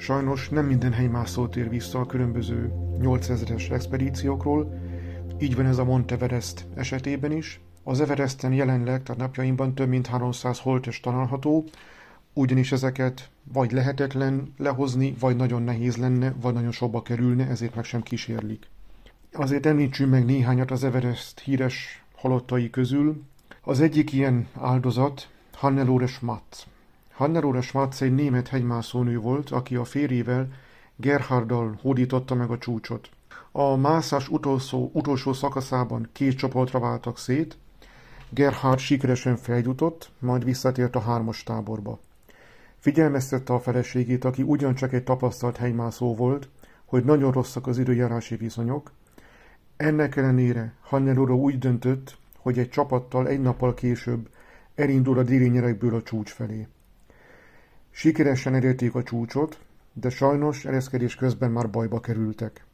Sajnos nem minden helymászó tér vissza a különböző 8000-es expedíciókról, így van ez a Monteverest esetében is. Az Everesten jelenleg, tehát napjainkban több mint 300 holtes található, ugyanis ezeket vagy lehetetlen lehozni, vagy nagyon nehéz lenne, vagy nagyon sokba kerülne, ezért meg sem kísérlik. Azért említsünk meg néhányat az Everest híres halottai közül. Az egyik ilyen áldozat Hannelore Schmatz. Hannelore Schmatz egy német hegymászónő volt, aki a férjével Gerharddal hódította meg a csúcsot. A mászás utolsó, utolsó szakaszában két csoportra váltak szét, Gerhard sikeresen feljutott, majd visszatért a hármas táborba. Figyelmeztette a feleségét, aki ugyancsak egy tapasztalt helymászó volt, hogy nagyon rosszak az időjárási viszonyok. Ennek ellenére Hannelore úgy döntött, hogy egy csapattal egy nappal később elindul a déli nyerekből a csúcs felé. Sikeresen elérték a csúcsot, de sajnos ereszkedés közben már bajba kerültek.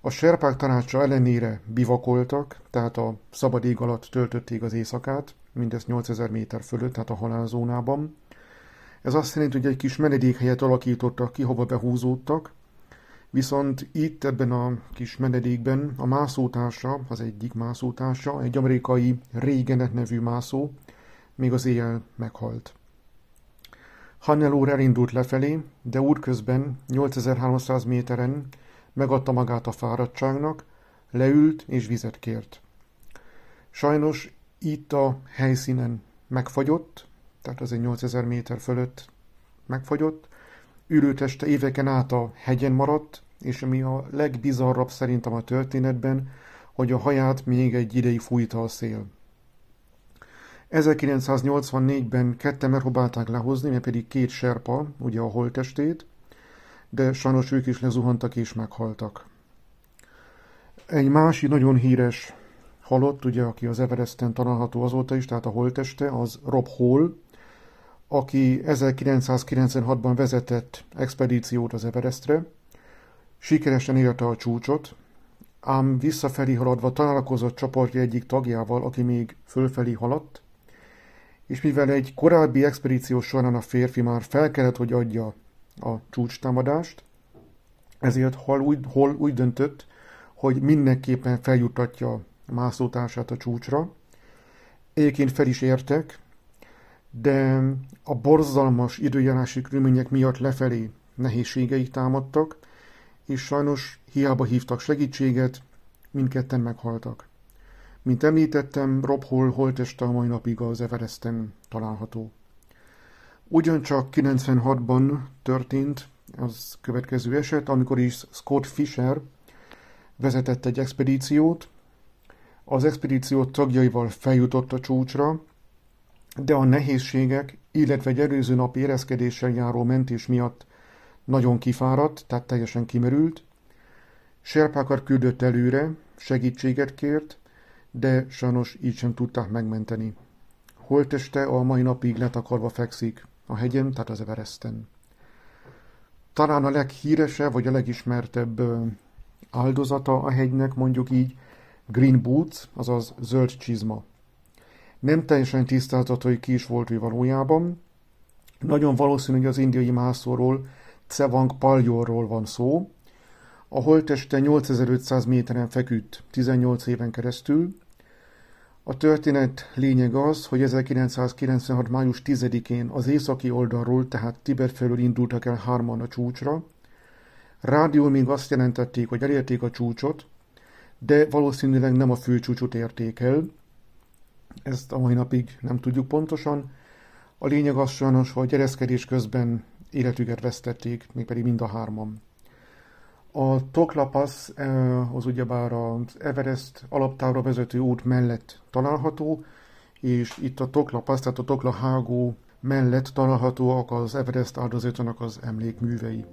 A serpák tanácsa ellenére bivakoltak, tehát a szabad ég alatt töltötték az éjszakát, mindezt 8000 méter fölött, tehát a halálzónában. Ez azt jelenti, hogy egy kis menedékhelyet alakítottak ki, hova behúzódtak, viszont itt ebben a kis menedékben a mászótársa, az egyik mászótársa, egy amerikai Reagan nevű mászó, még az éjjel meghalt. Hannelore elindult lefelé, de útközben 8300 méteren megadta magát a fáradtságnak, leült és vizet kért. Sajnos itt a helyszínen megfagyott, tehát az egy 8000 méter fölött megfagyott, ürőteste éveken át a hegyen maradt, és ami a legbizarrabb szerintem a történetben, hogy a haját még egy ideig fújta a szél. 1984-ben ketten megpróbálták lehozni, mert pedig két serpa, ugye a holtestét, de sajnos ők is lezuhantak és meghaltak. Egy másik nagyon híres halott, ugye, aki az Everesten található azóta is, tehát a holteste, az Rob Hall, aki 1996-ban vezetett expedíciót az Everestre, sikeresen érte a csúcsot, ám visszafelé haladva találkozott csoportja egyik tagjával, aki még fölfelé haladt, és mivel egy korábbi expedíció során a férfi már fel kellett, hogy adja a csúcstámadást, ezért Hall úgy, Hall úgy döntött, hogy mindenképpen feljutatja mászótársát a csúcsra. Egyébként fel is értek, de a borzalmas időjárási körülmények miatt lefelé nehézségeik támadtak, és sajnos hiába hívtak segítséget, mindketten meghaltak. Mint említettem, Rob Hall holteste a mai napig az Everesten található. Ugyancsak 96-ban történt az következő eset, amikor is Scott Fisher vezetett egy expedíciót. Az expedíció tagjaival feljutott a csúcsra, de a nehézségek, illetve egy előző nap érezkedéssel járó mentés miatt nagyon kifáradt, tehát teljesen kimerült. Serpákat küldött előre, segítséget kért, de sajnos így sem tudták megmenteni. Holteste a mai napig letakarva fekszik a hegyen, tehát az Everesten. Talán a leghíresebb, vagy a legismertebb áldozata a hegynek, mondjuk így, Green Boots, azaz zöld csizma. Nem teljesen tisztázott, hogy ki is volt ő valójában. Nagyon valószínű, hogy az indiai mászóról, Cevang Paljorról van szó. A holteste 8500 méteren feküdt 18 éven keresztül, a történet lényeg az, hogy 1996. május 10-én az északi oldalról, tehát Tibet felől indultak el hárman a csúcsra. Rádió még azt jelentették, hogy elérték a csúcsot, de valószínűleg nem a főcsúcsot érték el. Ezt a mai napig nem tudjuk pontosan. A lényeg az sajnos, hogy ereszkedés közben életüket vesztették, mégpedig mind a hárman. A Toklapasz az ugyebár az Everest alaptára vezető út mellett található, és itt a Toklapasz, tehát a Tokla mellett találhatóak az Everest áldozatának az emlékművei.